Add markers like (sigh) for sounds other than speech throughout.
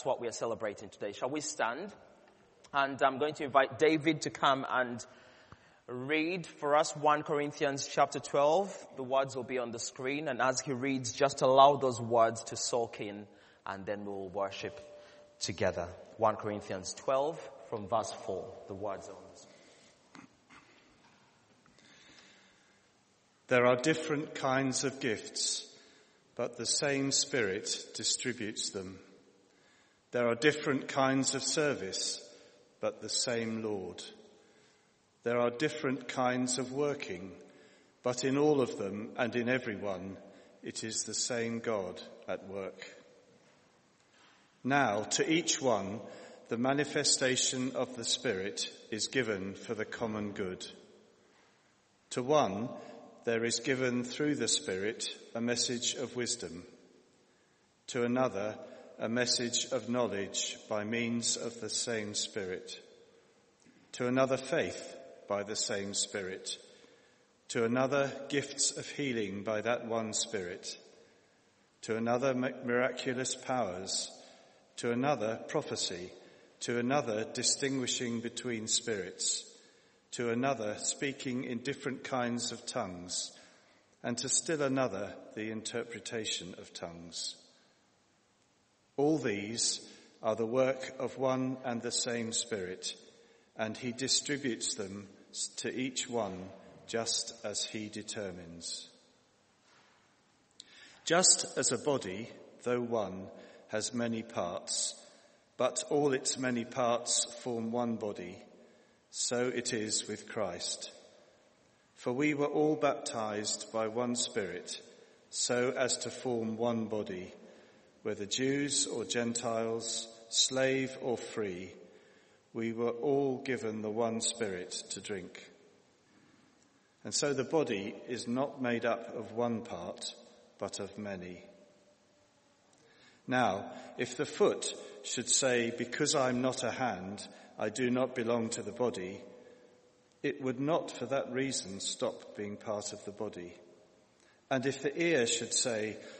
that's what we are celebrating today. Shall we stand? And I'm going to invite David to come and read for us 1 Corinthians chapter 12. The words will be on the screen and as he reads, just allow those words to soak in and then we'll worship together. 1 Corinthians 12 from verse 4. The words are on the screen. There are different kinds of gifts, but the same Spirit distributes them. There are different kinds of service, but the same Lord. There are different kinds of working, but in all of them and in everyone, it is the same God at work. Now, to each one, the manifestation of the Spirit is given for the common good. To one, there is given through the Spirit a message of wisdom. To another, a message of knowledge by means of the same Spirit. To another, faith by the same Spirit. To another, gifts of healing by that one Spirit. To another, miraculous powers. To another, prophecy. To another, distinguishing between spirits. To another, speaking in different kinds of tongues. And to still another, the interpretation of tongues. All these are the work of one and the same Spirit, and he distributes them to each one just as he determines. Just as a body, though one, has many parts, but all its many parts form one body, so it is with Christ. For we were all baptized by one Spirit, so as to form one body, whether Jews or Gentiles, slave or free, we were all given the one Spirit to drink. And so the body is not made up of one part, but of many. Now, if the foot should say, because I'm not a hand, I do not belong to the body, it would not for that reason stop being part of the body. And if the ear should say,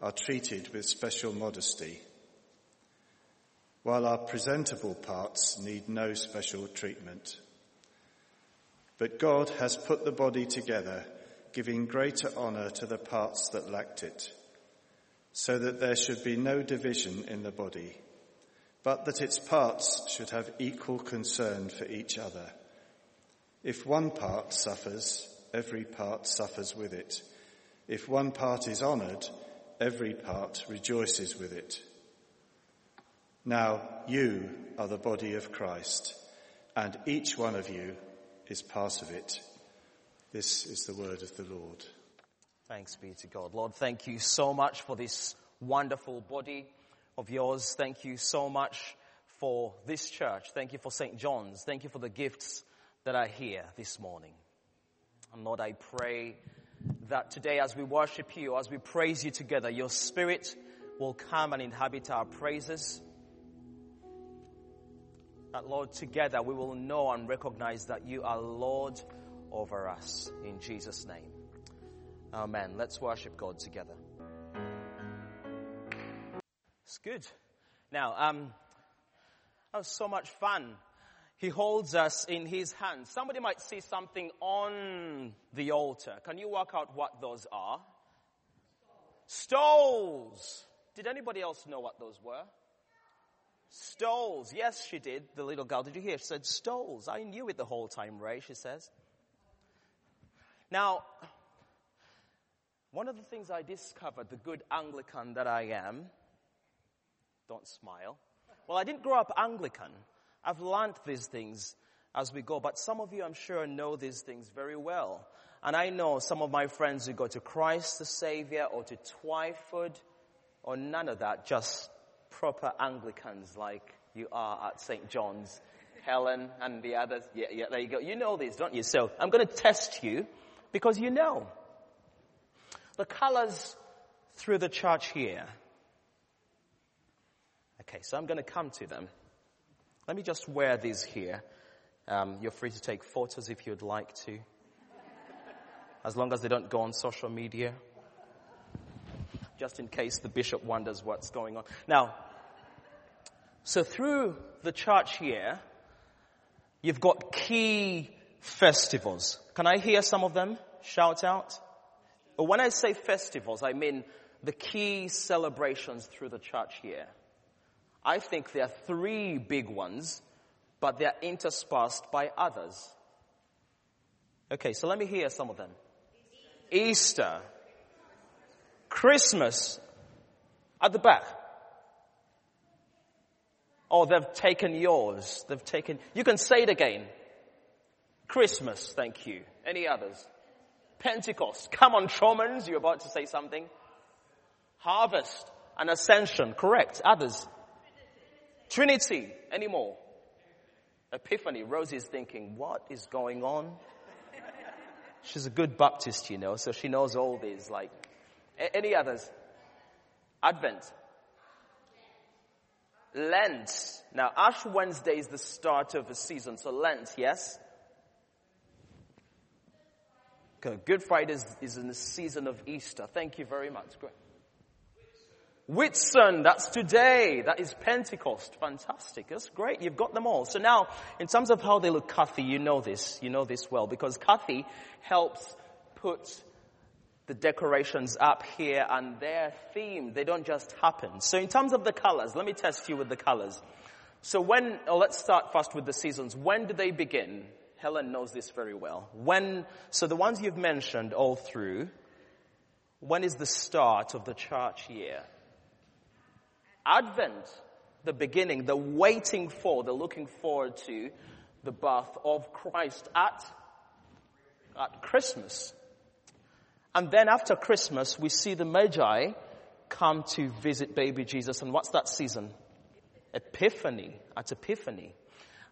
are treated with special modesty, while our presentable parts need no special treatment. But God has put the body together, giving greater honour to the parts that lacked it, so that there should be no division in the body, but that its parts should have equal concern for each other. If one part suffers, every part suffers with it. If one part is honoured, every part rejoices with it. Now you are the body of Christ, and each one of you is part of it. This is the word of the Lord. Thanks be to God. Lord, thank you so much for this wonderful body of yours. Thank you so much for this church. Thank you for St. John's. Thank you for the gifts that are here this morning. And Lord, I pray that today as we worship you, as we praise you together, your spirit will come and inhabit our praises that, Lord, together we will know and recognize that you are Lord over us. In Jesus' name. Amen. Let's worship God together. It's good. Now, um, that was so much fun. He holds us in his hands. Somebody might see something on the altar. Can you work out what those are? Stoles. Did anybody else know what those were? Stoles. Yes, she did. The little girl, did you hear? She said stoles. I knew it the whole time, Ray, she says. Now, one of the things I discovered, the good Anglican that I am, don't smile. Well, I didn't grow up Anglican. I've learned these things as we go, but some of you, I'm sure, know these things very well. And I know some of my friends who go to Christ the Savior or to Twyford or none of that, just proper Anglicans like you are at St. John's. Helen and the others. Yeah, yeah, there you go. You know these, don't you? So I'm going to test you because you know. The colors through the church here. Okay, so I'm going to come to them. Let me just wear these here. Um, you're free to take photos if you'd like to. As long as they don't go on social media. Just in case the bishop wonders what's going on. Now, so through the church here, you've got key festivals. Can I hear some of them? Shout out. When I say festivals, I mean the key celebrations through the church year. I think there are three big ones, but they're interspersed by others. Okay, so let me hear some of them. Easter. Christmas. At the back. Oh, they've taken yours. They've taken, you can say it again. Christmas, thank you. Any others? Pentecost. Come on, Tromans, you're about to say something. Harvest and ascension, correct. Others? Trinity, anymore. Epiphany. Rosie's thinking, what is going on? She's a good Baptist, you know, so she knows all these, like, any others? Advent. Lent. Now, Ash Wednesday is the start of a season, so Lent, yes? Good Friday is, is in the season of Easter. Thank you very much. Great. Whitsun, that's today. That is Pentecost. Fantastic. That's great. You've got them all. So now, in terms of how they look Kathy, you know this. You know this well because Kathy helps put the decorations up here and their theme. They don't just happen. So in terms of the colors, let me test you with the colors. So when, oh, let's start first with the seasons. When do they begin? Helen knows this very well. When, so the ones you've mentioned all through, when is the start of the church year? Advent, the beginning, the waiting for, the looking forward to the birth of Christ at, at Christmas. And then after Christmas, we see the Magi come to visit baby Jesus. And what's that season? Epiphany, at Epiphany.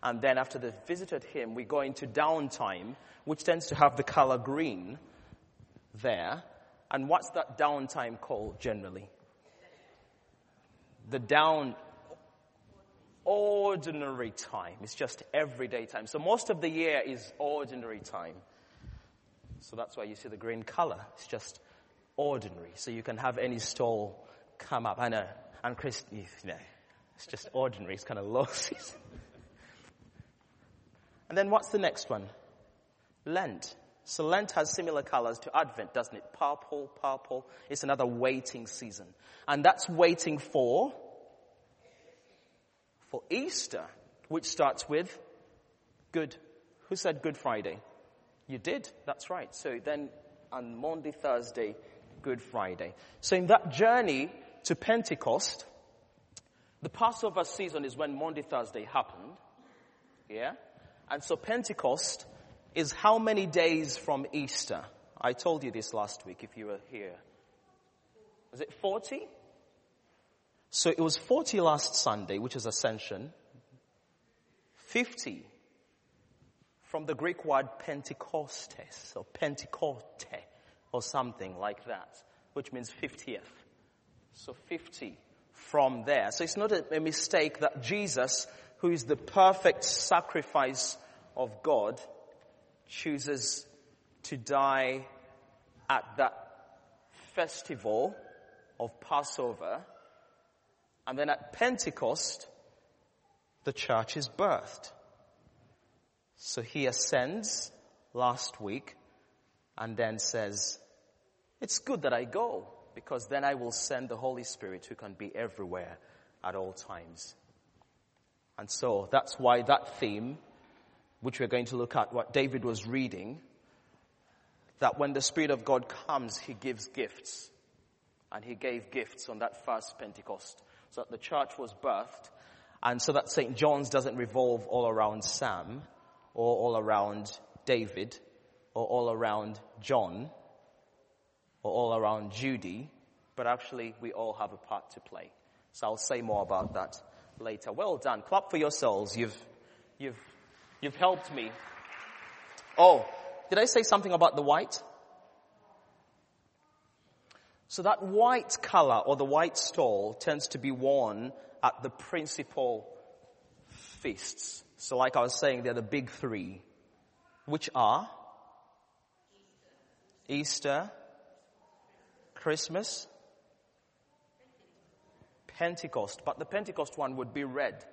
And then after they've visited him, we go into downtime, which tends to have the color green there. And what's that downtime called generally? The down, ordinary time. It's just everyday time. So most of the year is ordinary time. So that's why you see the green color. It's just ordinary. So you can have any stall come up. I know. And Chris, you know, it's just ordinary. It's kind of low (laughs) season. And then what's the next one? Lent. So Lent has similar colors to Advent, doesn't it? Purple, purple. It's another waiting season. And that's waiting for, for Easter, which starts with Good. Who said Good Friday? You did. That's right. So then on Maundy, Thursday, Good Friday. So in that journey to Pentecost, the Passover season is when Maundy, Thursday happened. Yeah? And so Pentecost is how many days from Easter? I told you this last week if you were here. Was it 40? So it was 40 last Sunday, which is Ascension. 50 from the Greek word Pentecostes or Pentecote or something like that, which means 50th. So 50 from there. So it's not a mistake that Jesus, who is the perfect sacrifice of God, chooses to die at that festival of Passover. And then at Pentecost, the church is birthed. So he ascends last week and then says, it's good that I go because then I will send the Holy Spirit who can be everywhere at all times. And so that's why that theme, which we're going to look at, what David was reading, that when the Spirit of God comes, He gives gifts. And He gave gifts on that first Pentecost. So that the church was birthed. And so that St. John's doesn't revolve all around Sam, or all around David, or all around John, or all around Judy, but actually we all have a part to play. So I'll say more about that later. Well done. Clap for yourselves. You've, you've, you've helped me. Oh, did I say something about the white? So that white color or the white stole tends to be worn at the principal feasts. So like I was saying, they're the big three, which are Easter, Christmas, Pentecost, but the Pentecost one would be red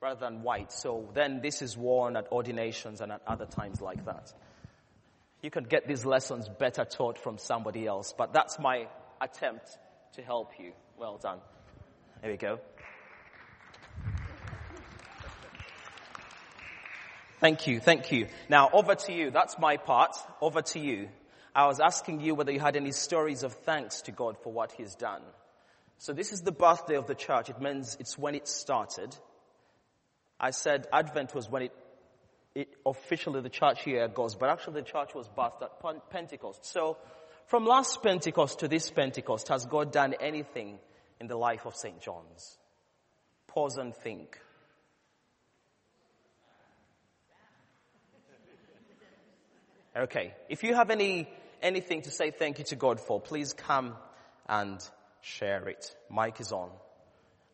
rather than white. So then this is worn at ordinations and at other times like that. You can get these lessons better taught from somebody else, but that's my attempt to help you. Well done. There we go. Thank you, thank you. Now over to you. That's my part. Over to you. I was asking you whether you had any stories of thanks to God for what He's done. So this is the birthday of the church. It means it's when it started. I said Advent was when it, it officially the church year goes, but actually the church was birthed at Pentecost. So from last Pentecost to this Pentecost, has God done anything in the life of St. John's? Pause and think. Okay. If you have any, anything to say thank you to God for, please come and share it. Mic is on.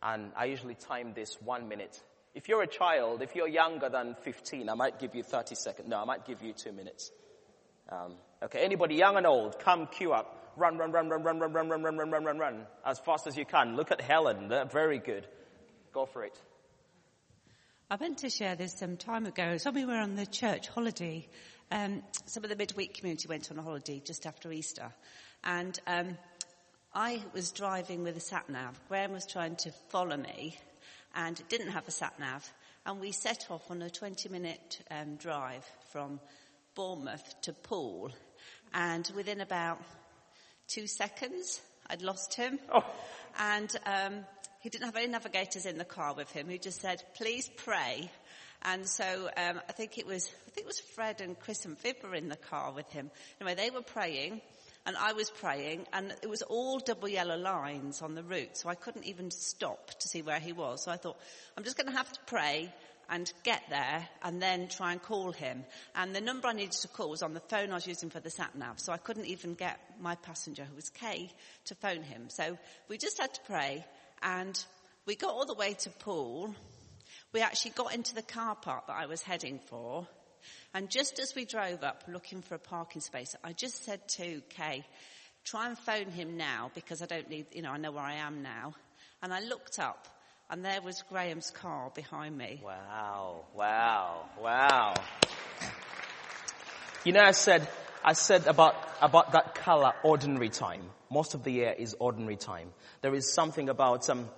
And I usually time this one minute. If you're a child, if you're younger than 15, I might give you 30 seconds. No, I might give you two minutes. Um, okay, anybody young and old, come queue up. Run, run, run, run, run, run, run, run, run, run, run, run, run, as fast as you can. Look at Helen. They're very good. Go for it. I meant to share this some time ago. So we were on the church holiday. Um, some of the midweek community went on a holiday just after Easter. And um, I was driving with a sat nav. Graham was trying to follow me and didn't have a sat nav. And we set off on a 20 minute um, drive from Bournemouth to Poole. And within about two seconds, I'd lost him. Oh. And um, he didn't have any navigators in the car with him. He just said, please pray. And so um, I think it was I think it was Fred and Chris and Viv were in the car with him. Anyway, they were praying, and I was praying and it was all double yellow lines on the route so I couldn't even stop to see where he was. So I thought, I'm just going to have to pray and get there and then try and call him. And the number I needed to call was on the phone I was using for the sat nav. So I couldn't even get my passenger who was Kay to phone him. So we just had to pray and we got all the way to Poole. We actually got into the car park that I was heading for and just as we drove up looking for a parking space, I just said to Kay, try and phone him now because I don't need, you know, I know where I am now. And I looked up and there was Graham's car behind me. Wow, wow, wow. You know, I said, I said about, about that color, ordinary time. Most of the year is ordinary time. There is something about um,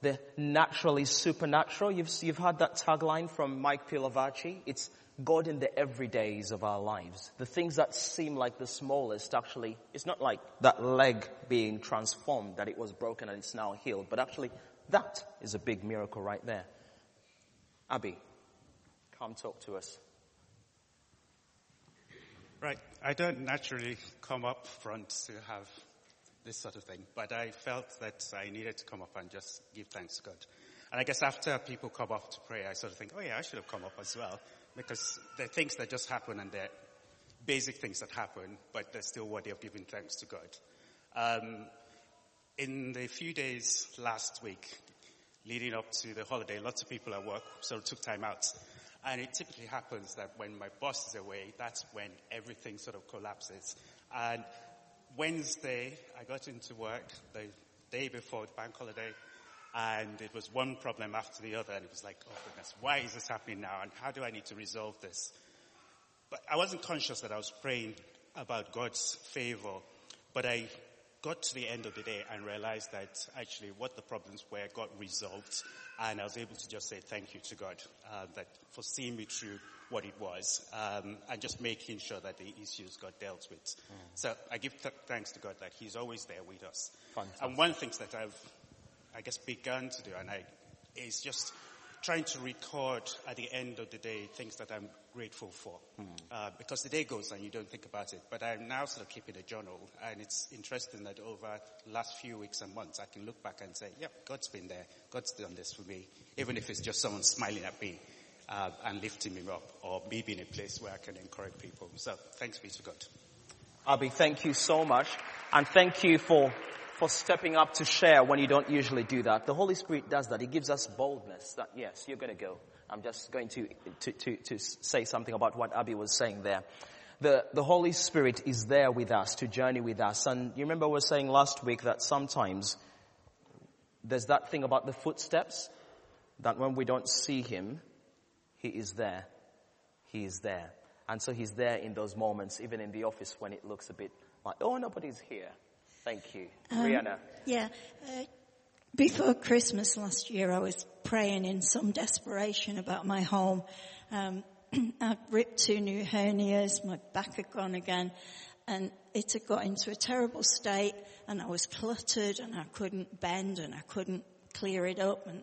the naturally supernatural. You've, you've had that tagline from Mike Pilavachi. It's God in the everydays of our lives. The things that seem like the smallest actually, it's not like that leg being transformed, that it was broken and it's now healed, but actually that is a big miracle right there. Abby, come talk to us. Right. I don't naturally come up front to have this sort of thing, but I felt that I needed to come up and just give thanks to God. And I guess after people come up to pray, I sort of think, oh yeah, I should have come up as well because they're things that just happen and they're basic things that happen, but they're still worthy of giving thanks to God. Um, in the few days last week, leading up to the holiday, lots of people at work sort of took time out. And it typically happens that when my boss is away, that's when everything sort of collapses. And Wednesday, I got into work the day before the bank holiday and it was one problem after the other and it was like, oh goodness, why is this happening now and how do I need to resolve this? But I wasn't conscious that I was praying about God's favor, but I got to the end of the day and realized that actually what the problems were got resolved and I was able to just say thank you to God uh, that for seeing me through what it was um, and just making sure that the issues got dealt with. Mm. So I give th- thanks to God that He's always there with us. Fantastic. And one thing that I've, I guess, begun to do and I, is just trying to record at the end of the day things that I'm grateful for. Mm. Uh, because the day goes and you don't think about it. But I'm now sort of keeping a journal and it's interesting that over the last few weeks and months I can look back and say, yeah, God's been there. God's done this for me. Even if it's just someone smiling at me. Uh, and lifting me up or me being a place where I can encourage people. So thanks be to God. Abby, thank you so much. And thank you for for stepping up to share when you don't usually do that. The Holy Spirit does that. He gives us boldness that yes, you're going to go. I'm just going to, to, to, to say something about what Abby was saying there. The, the Holy Spirit is there with us to journey with us. And you remember we were saying last week that sometimes there's that thing about the footsteps that when we don't see Him, He is there. He is there. And so He's there in those moments, even in the office when it looks a bit like, oh, nobody's here. Thank you. Um, Rihanna. Yeah. Uh, before Christmas last year, I was praying in some desperation about my home. Um, (clears throat) I ripped two new hernias, my back had gone again, and it had got into a terrible state, and I was cluttered, and I couldn't bend, and I couldn't clear it up, and,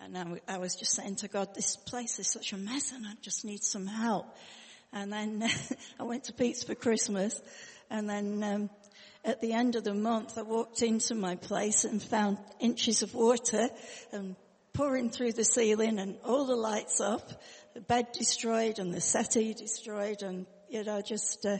and I, I was just saying to God, this place is such a mess, and I just need some help. And then (laughs) I went to Pete's for Christmas, and then um, at the end of the month, I walked into my place and found inches of water and pouring through the ceiling and all the lights off, the bed destroyed and the settee destroyed and, you know, just, uh,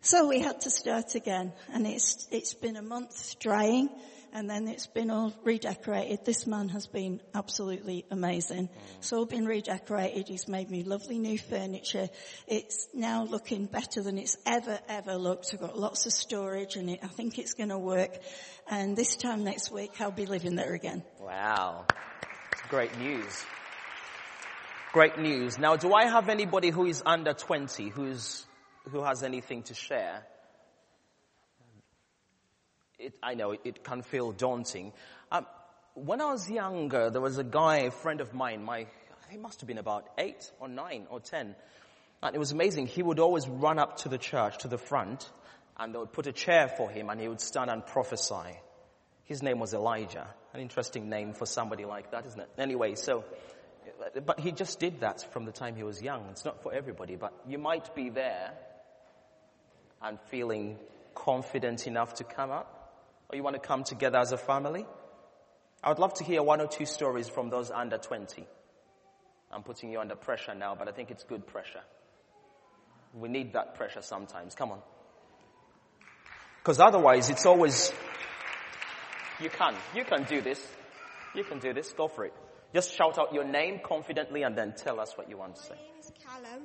so we had to start again. And it's, it's been a month drying and then it's been all redecorated. This man has been absolutely amazing. It's all been redecorated. He's made me lovely new furniture. It's now looking better than it's ever, ever looked. I've got lots of storage and it, I think it's going to work. And this time next week, I'll be living there again. Wow. Great news. Great news. Now, do I have anybody who is under 20 who's, who has anything to share? It, I know it, it, can feel daunting. Um, when I was younger, there was a guy, a friend of mine, my, he must have been about eight or nine or ten. And it was amazing. He would always run up to the church, to the front, and they would put a chair for him and he would stand and prophesy. His name was Elijah. An interesting name for somebody like that, isn't it? Anyway, so, but he just did that from the time he was young. It's not for everybody, but you might be there and feeling confident enough to come up or you want to come together as a family? I would love to hear one or two stories from those under 20. I'm putting you under pressure now, but I think it's good pressure. We need that pressure sometimes. Come on. Because otherwise, it's always, you can. You can do this. You can do this. Go for it. Just shout out your name confidently and then tell us what you want to say. My name is Callum.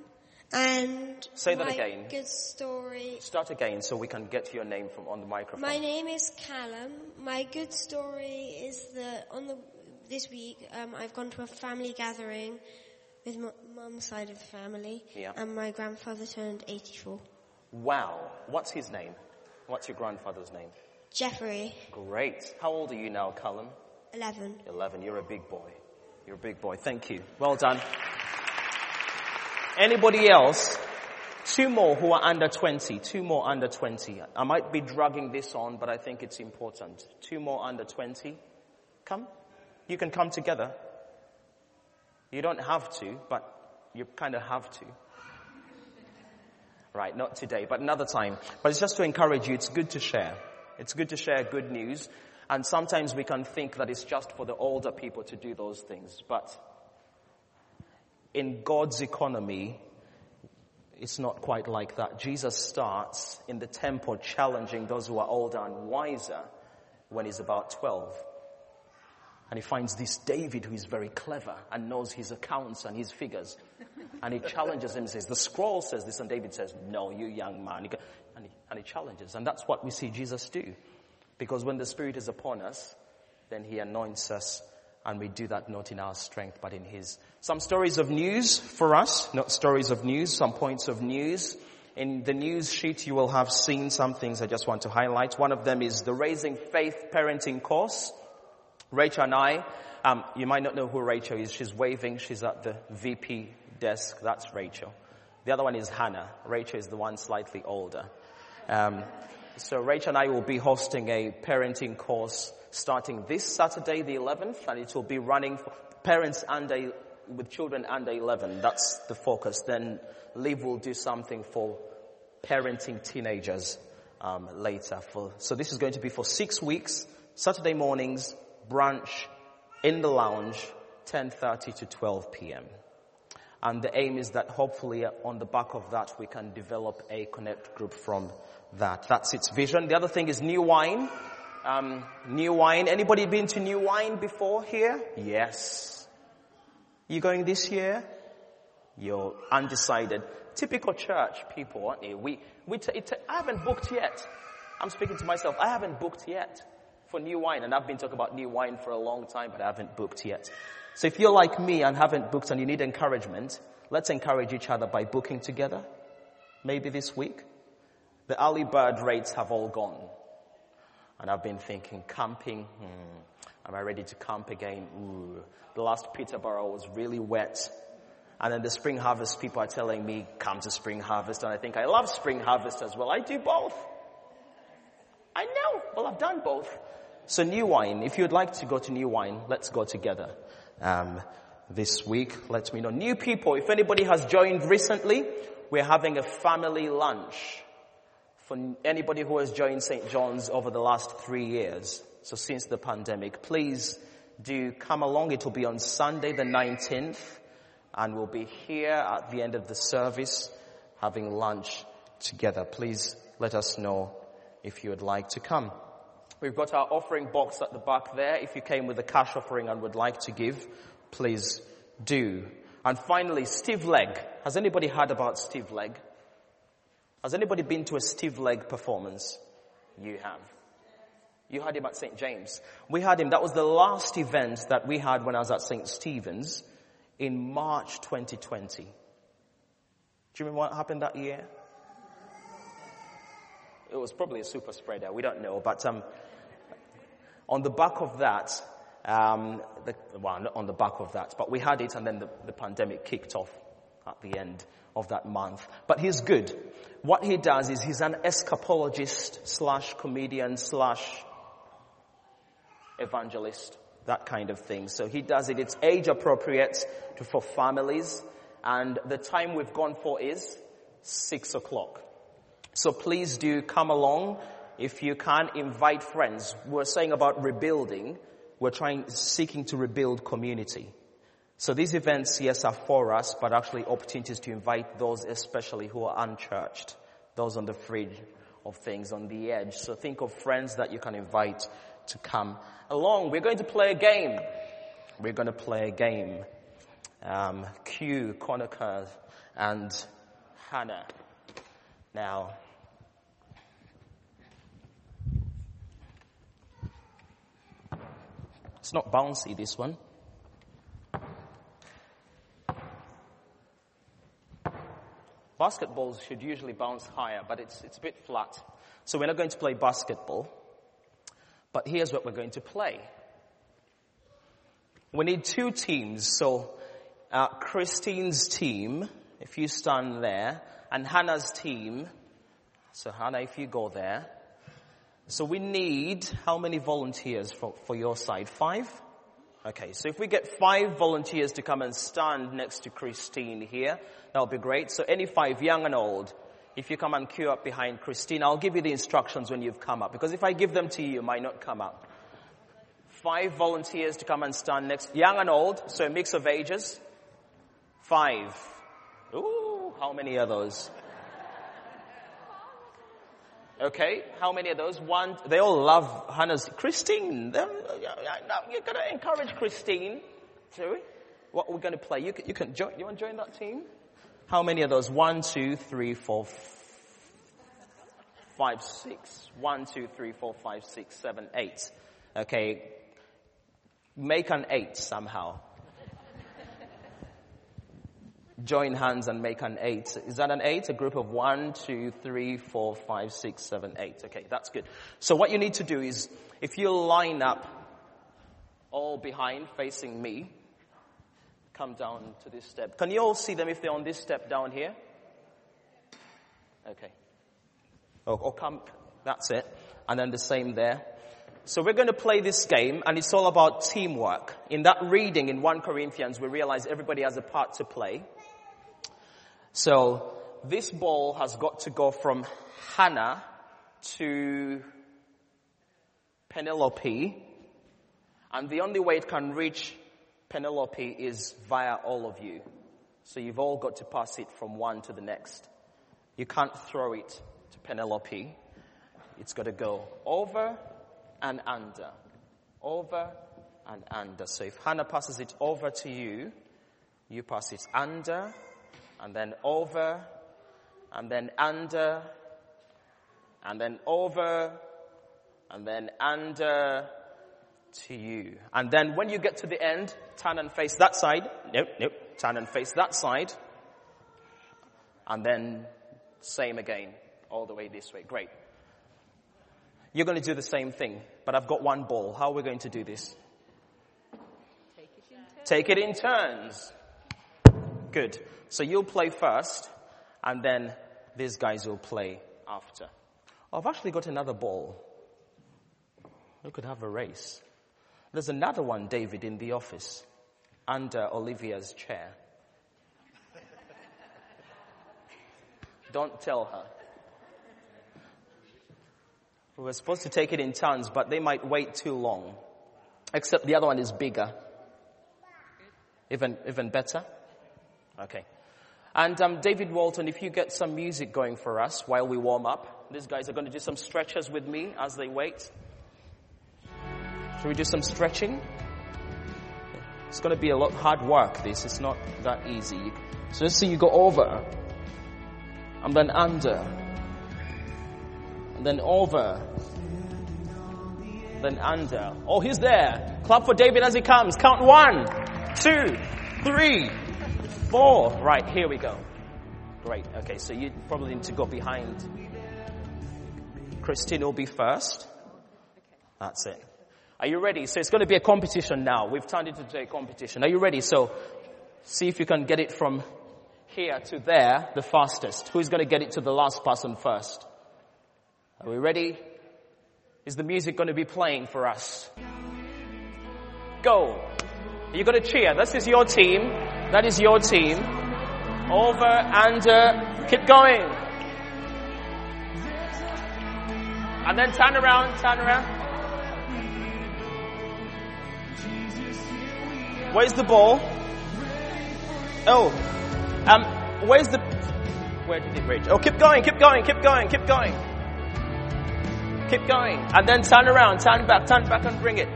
And say that again. Good story. Start again so we can get your name from on the microphone. My name is Callum. My good story is that on the this week um, I've gone to a family gathering with my mum's side of the family, yeah. and my grandfather turned 84. Wow. What's his name? What's your grandfather's name? Jeffrey. Great. How old are you now, Callum? 11. 11. You're a big boy. You're a big boy. Thank you. Well done. Anybody else? Two more who are under 20. Two more under 20. I might be dragging this on, but I think it's important. Two more under 20. Come. You can come together. You don't have to, but you kind of have to. Right, not today, but another time. But it's just to encourage you, it's good to share. It's good to share good news. And sometimes we can think that it's just for the older people to do those things, but in God's economy, it's not quite like that. Jesus starts in the temple challenging those who are older and wiser when he's about 12. And he finds this David who is very clever and knows his accounts and his figures. And he challenges him and says, the scroll says this and David says, no, you young man. And he, and he challenges. And that's what we see Jesus do. Because when the Spirit is upon us, then he anoints us and we do that not in our strength, but in His. Some stories of news for us, not stories of news, some points of news. In the news sheet, you will have seen some things I just want to highlight. One of them is the Raising Faith Parenting course. Rachel and I, um, you might not know who Rachel is. She's waving. She's at the VP desk. That's Rachel. The other one is Hannah. Rachel is the one slightly older. Um, so Rachel and I will be hosting a parenting course starting this Saturday, the 11th, and it will be running for parents under, with children under 11. That's the focus. Then Liv will do something for parenting teenagers um, later. For, so this is going to be for six weeks, Saturday mornings, brunch, in the lounge, 10.30 to 12 p.m. And the aim is that hopefully on the back of that we can develop a connect group from that. That's its vision. The other thing is new wine. Um, new wine. Anybody been to new wine before here? Yes. You going this year? You're undecided. Typical church people, aren't you? We, we t- t- I haven't booked yet. I'm speaking to myself. I haven't booked yet for new wine, and I've been talking about new wine for a long time, but I haven't booked yet. So if you're like me and haven't booked and you need encouragement, let's encourage each other by booking together. Maybe this week. The early bird rates have all gone. And I've been thinking, camping, hmm, am I ready to camp again? Ooh. The last Peterborough was really wet. And then the spring harvest people are telling me, come to spring harvest. And I think I love spring harvest as well. I do both. I know. Well, I've done both. So new wine, if you'd like to go to new wine, let's go together um, this week. Let me know. New people, if anybody has joined recently, we're having a family lunch for anybody who has joined St. John's over the last three years. So since the pandemic, please do come along. It will be on Sunday the 19th and we'll be here at the end of the service having lunch together. Please let us know if you would like to come. We've got our offering box at the back there. If you came with a cash offering and would like to give, please do. And finally, Steve Legg. Has anybody heard about Steve Legg? Has anybody been to a Steve Legg performance? You have. You had him at St. James. We had him. That was the last event that we had when I was at St. Stephen's in March 2020. Do you remember what happened that year? It was probably a super spreader. We don't know. But um, on the back of that, um, the, well, not on the back of that, but we had it and then the, the pandemic kicked off at the end of that month. But he's good. What he does is he's an escapologist slash comedian slash evangelist, that kind of thing. So he does it. It's age appropriate to, for families. And the time we've gone for is six o'clock. So please do come along. If you can, invite friends. We're saying about rebuilding. We're trying, seeking to rebuild community. So these events, yes, are for us, but actually opportunities to invite those especially who are unchurched, those on the fringe of things, on the edge. So think of friends that you can invite to come along. We're going to play a game. We're going to play a game. Um, Q, Conacher, and Hannah. Now, it's not bouncy, this one. Basketballs should usually bounce higher, but it's, it's a bit flat. So we're not going to play basketball. But here's what we're going to play. We need two teams. So uh, Christine's team, if you stand there, and Hannah's team. So Hannah, if you go there. So we need how many volunteers for, for your side? Five? Okay, so if we get five volunteers to come and stand next to Christine here, that'll be great. So any five, young and old, if you come and queue up behind Christine, I'll give you the instructions when you've come up. Because if I give them to you, you might not come up. Five volunteers to come and stand next, young and old, so a mix of ages. Five. Ooh, how many are those? Okay, how many of those? One, they all love Hannah's, Christine. You're gonna encourage Christine. We? What we're gonna play? You can, you can join, you want to join that team? How many of those? One, two, three, four, five, six. One, two, three, four, five, six, seven, eight. Okay. Make an eight somehow. join hands and make an eight. Is that an eight? A group of one, two, three, four, five, six, seven, eight. Okay, that's good. So what you need to do is, if you line up all behind facing me, come down to this step. Can you all see them if they're on this step down here? Okay. Or, or come, that's it. And then the same there. So we're going to play this game and it's all about teamwork. In that reading in 1 Corinthians, we realize everybody has a part to play. So this ball has got to go from Hannah to Penelope. And the only way it can reach Penelope is via all of you. So you've all got to pass it from one to the next. You can't throw it to Penelope. It's got to go over and under. Over and under. So if Hannah passes it over to you, you pass it under and then over, and then under, and then over, and then under to you. And then when you get to the end, turn and face that side. Nope, nope. Turn and face that side. And then same again, all the way this way. Great. You're going to do the same thing, but I've got one ball. How are we going to do this? Take it in turns. Good. So you'll play first, and then these guys will play after. I've actually got another ball. We could have a race. There's another one, David, in the office, under Olivia's chair. Don't tell her. We were supposed to take it in turns, but they might wait too long. Except the other one is bigger. Even, even better? Okay. And um, David Walton, if you get some music going for us while we warm up, these guys are going to do some stretches with me as they wait. Should we do some stretching? It's going to be a lot hard work. This it's not that easy. So let's see you go over, and then under, and then over, then under. Oh, he's there. Clap for David as he comes. Count one, two, three, four. Right, here we go. Great. Okay, so you probably need to go behind. Christine will be first. That's it. Are you ready? So it's going to be a competition now. We've turned it into a competition. Are you ready? So see if you can get it from here to there the fastest. Who's going to get it to the last person first? Are we ready? Is the music going to be playing for us? Go. You're going to cheer. This is your team. That is your team. Over, under, keep going. And then turn around, turn around. Where's the ball? Oh, um, where's the, where did it reach? Oh, keep going, keep going, keep going, keep going. Keep going. And then turn around, turn back, turn back and bring it.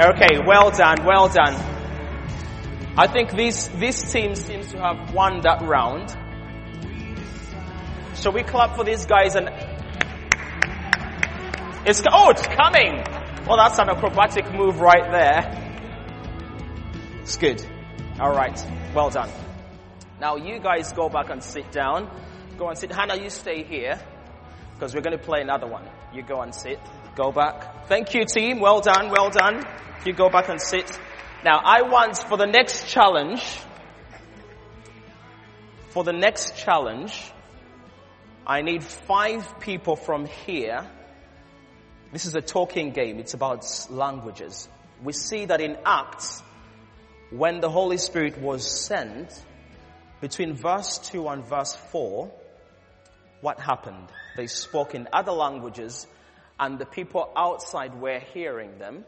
Okay, well done, well done. I think this, this team seems to have won that round. Shall we clap for these guys and it's, oh, it's coming! Well, that's an acrobatic move right there. It's good. Alright, well done. Now you guys go back and sit down. Go and sit. Hannah, you stay here because we're going to play another one. You go and sit. Go back. Thank you, team. Well done, well done. You go back and sit. Now, I want for the next challenge, for the next challenge, I need five people from here. This is a talking game. It's about languages. We see that in Acts, when the Holy Spirit was sent, between verse 2 and verse 4, what happened? They spoke in other languages and the people outside were hearing them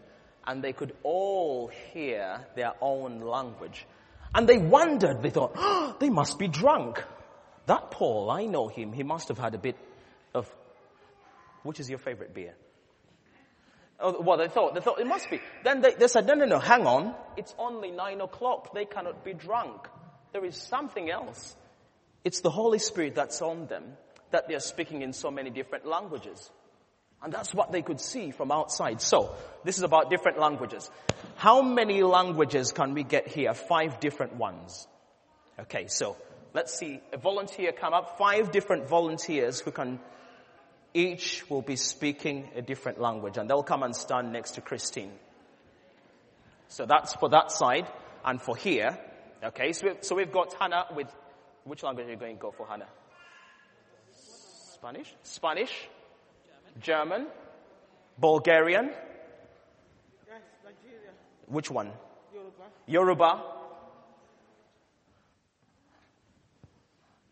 and they could all hear their own language. And they wondered, they thought, oh, (gasps) they must be drunk. That Paul, I know him, he must have had a bit of, which is your favorite beer? Oh, well, they thought, they thought it must be. Then they, they said, no, no, no, hang on. It's only nine o'clock. They cannot be drunk. There is something else. It's the Holy Spirit that's on them that they're speaking in so many different languages. And that's what they could see from outside. So, this is about different languages. How many languages can we get here? Five different ones. Okay, so let's see. A volunteer come up. Five different volunteers who can, each will be speaking a different language and they'll come and stand next to Christine. So that's for that side. And for here, okay, so, we, so we've got Hannah with, which language are you going to go for Hannah? Spanish? Spanish? German? Bulgarian? Yes, Nigeria. Which one? Yoruba. Yoruba.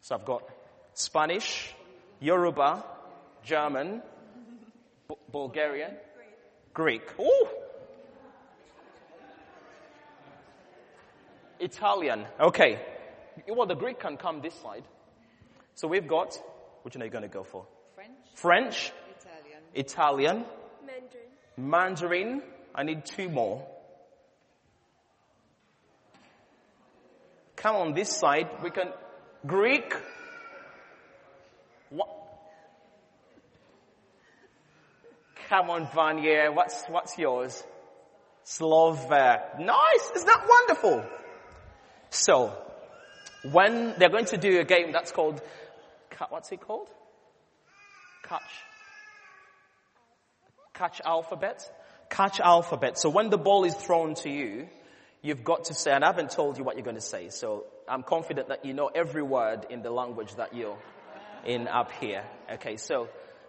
So I've got Spanish, Yoruba, German, B- Bulgarian, Greek. Ooh! Italian. Okay. Well, the Greek can come this side. So we've got, which one are you going to go for? French, French, Italian, Italian, Mandarin. Mandarin. I need two more. Come on this side. We can, Greek. What? Come on, Vanya. What's, what's yours? Slovak. Nice. Isn't that wonderful? So, when they're going to do a game that's called, what's it called? Catch. Catch alphabet. Catch alphabet. So when the ball is thrown to you, you've got to say, and I haven't told you what you're going to say, so I'm confident that you know every word in the language that you're in up here. Okay, so,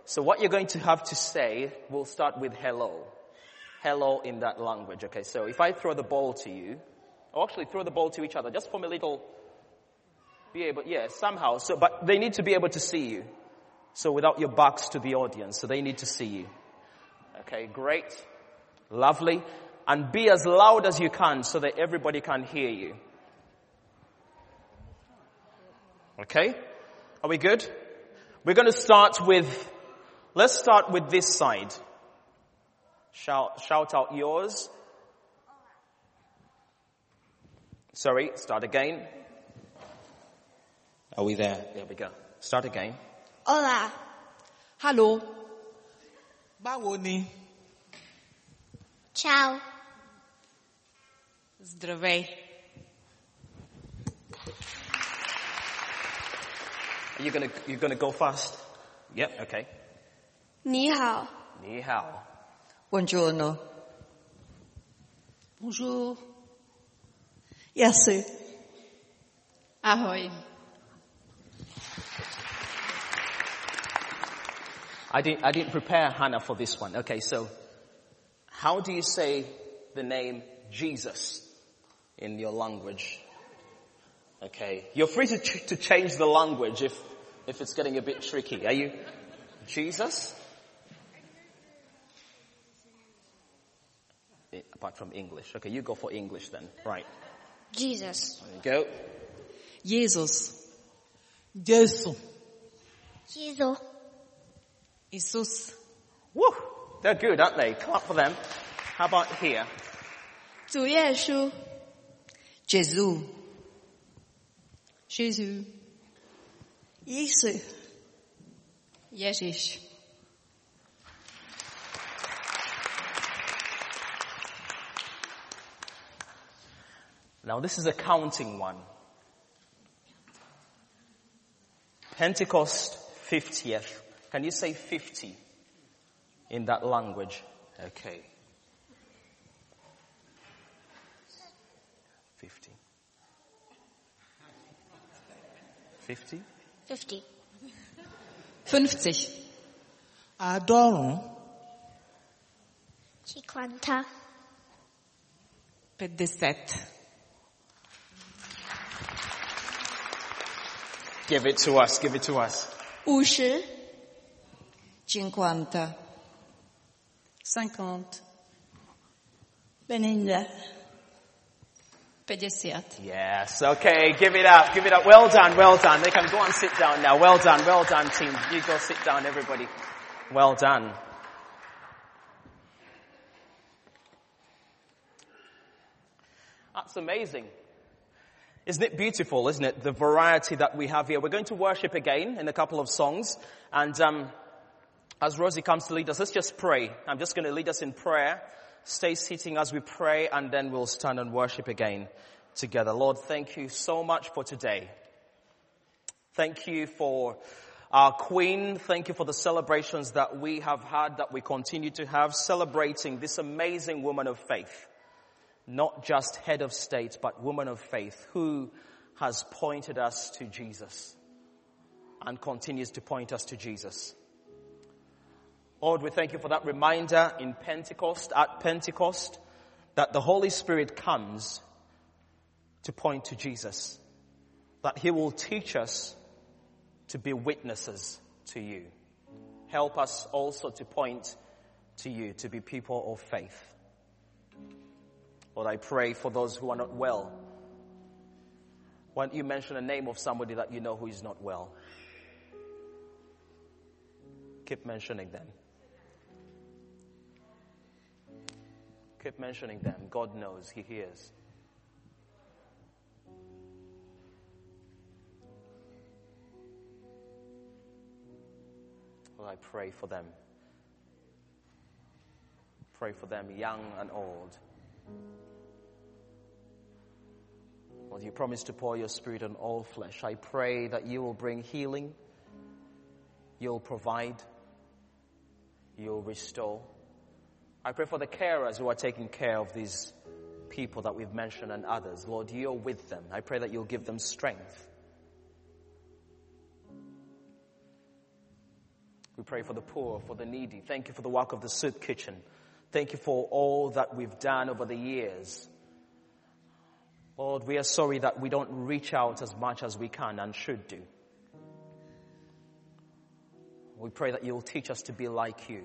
so what you're going to have to say will start with hello. Hello in that language. Okay, so if I throw the ball to you, or actually throw the ball to each other, just form a little, be able, yeah, somehow. So, but they need to be able to see you. So without your backs to the audience, so they need to see you. Okay, great. Lovely. And be as loud as you can so that everybody can hear you. Okay? Are we good? We're going to start with, let's start with this side. Shout, shout out yours. Sorry, start again. Are we there? There we go. Start again. Hola. Hello. Báwo ni? Ciao. Zdravej. Are you gonna, you gonna go fast? Yep, okay. 你好。你好. Buongiorno. Bonjour. Yasu. Ahoj. I didn't, I didn't prepare Hannah for this one. Okay, so how do you say the name Jesus in your language? Okay, you're free to, ch- to change the language if, if it's getting a bit tricky. Are you Jesus? Apart from English. Okay, you go for English then. Right. Jesus. There you go. Jesus. Jesu. Jesus. Jesus. Woo! They're good, aren't they? Clap for them. How about here? 主耶稣。 Gesù. Jésus. Yisu. Ježiš. Now this is a counting one. Pentecost 50th. Can you say 50 in that language? Okay. 50. 50? 50. 50. Àádọ́rùn-ún. 50. 50. Give it to us, give it to us. 50. 50. 50. Beninda. 50. Yes, okay, give it up, give it up. Well done, well done. They can go and sit down now. Well done, well done team. You go sit down everybody. Well done. That's amazing. Isn't it beautiful, isn't it? The variety that we have here. We're going to worship again in a couple of songs and um, As Rosie comes to lead us, let's just pray. I'm just going to lead us in prayer. Stay sitting as we pray and then we'll stand and worship again together. Lord, thank you so much for today. Thank you for our Queen. Thank you for the celebrations that we have had, that we continue to have, celebrating this amazing woman of faith. Not just head of state, but woman of faith who has pointed us to Jesus and continues to point us to Jesus. Lord, we thank you for that reminder in Pentecost, at Pentecost, that the Holy Spirit comes to point to Jesus. That He will teach us to be witnesses to you. Help us also to point to you, to be people of faith. Lord, I pray for those who are not well. Why don't you mention a name of somebody that you know who is not well? Keep mentioning them. Keep mentioning them. God knows, He hears. Lord, I pray for them. Pray for them, young and old. Lord, you promise to pour your spirit on all flesh. I pray that you will bring healing, you'll provide, you'll restore. I pray for the carers who are taking care of these people that we've mentioned and others. Lord, you're with them. I pray that you'll give them strength. We pray for the poor, for the needy. Thank you for the work of the soup kitchen. Thank you for all that we've done over the years. Lord, we are sorry that we don't reach out as much as we can and should do. We pray that you'll teach us to be like you,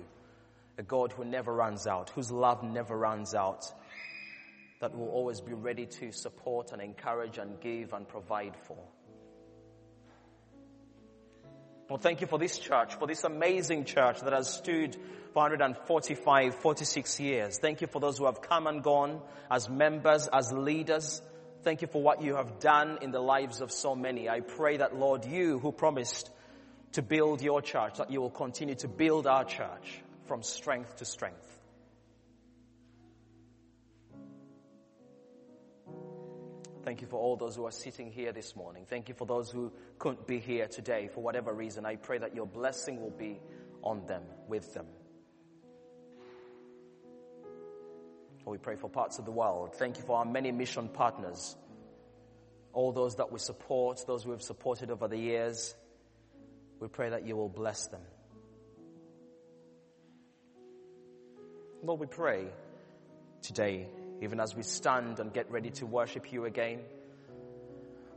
a God who never runs out, whose love never runs out, that will always be ready to support and encourage and give and provide for. Well, thank you for this church, for this amazing church that has stood for 145, 46 years. Thank you for those who have come and gone as members, as leaders. Thank you for what you have done in the lives of so many. I pray that, Lord, you who promised to build your church, that you will continue to build our church from strength to strength. Thank you for all those who are sitting here this morning. Thank you for those who couldn't be here today for whatever reason. I pray that your blessing will be on them, with them. We pray for parts of the world. Thank you for our many mission partners. All those that we support, those we have supported over the years. We pray that you will bless them. Lord, we pray today even as we stand and get ready to worship you again,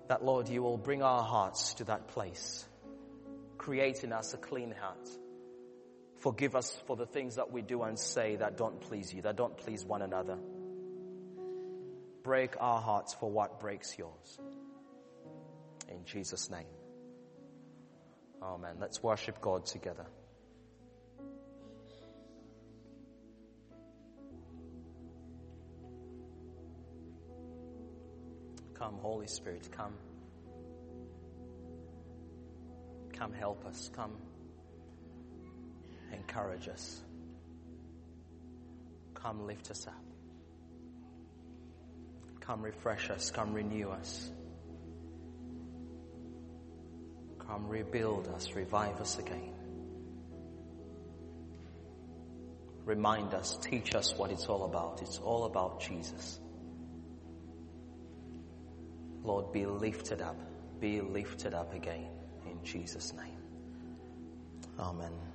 that Lord, you will bring our hearts to that place. Create in us a clean heart. Forgive us for the things that we do and say that don't please you, that don't please one another. Break our hearts for what breaks yours. In Jesus' name. Amen. Let's worship God together. Come, Holy Spirit, come. Come help us. Come encourage us. Come lift us up. Come refresh us. Come renew us. Come rebuild us. Revive us again. Remind us, teach us what it's all about. It's all about Jesus. Lord, be lifted up. Be lifted up again in Jesus' name. Amen.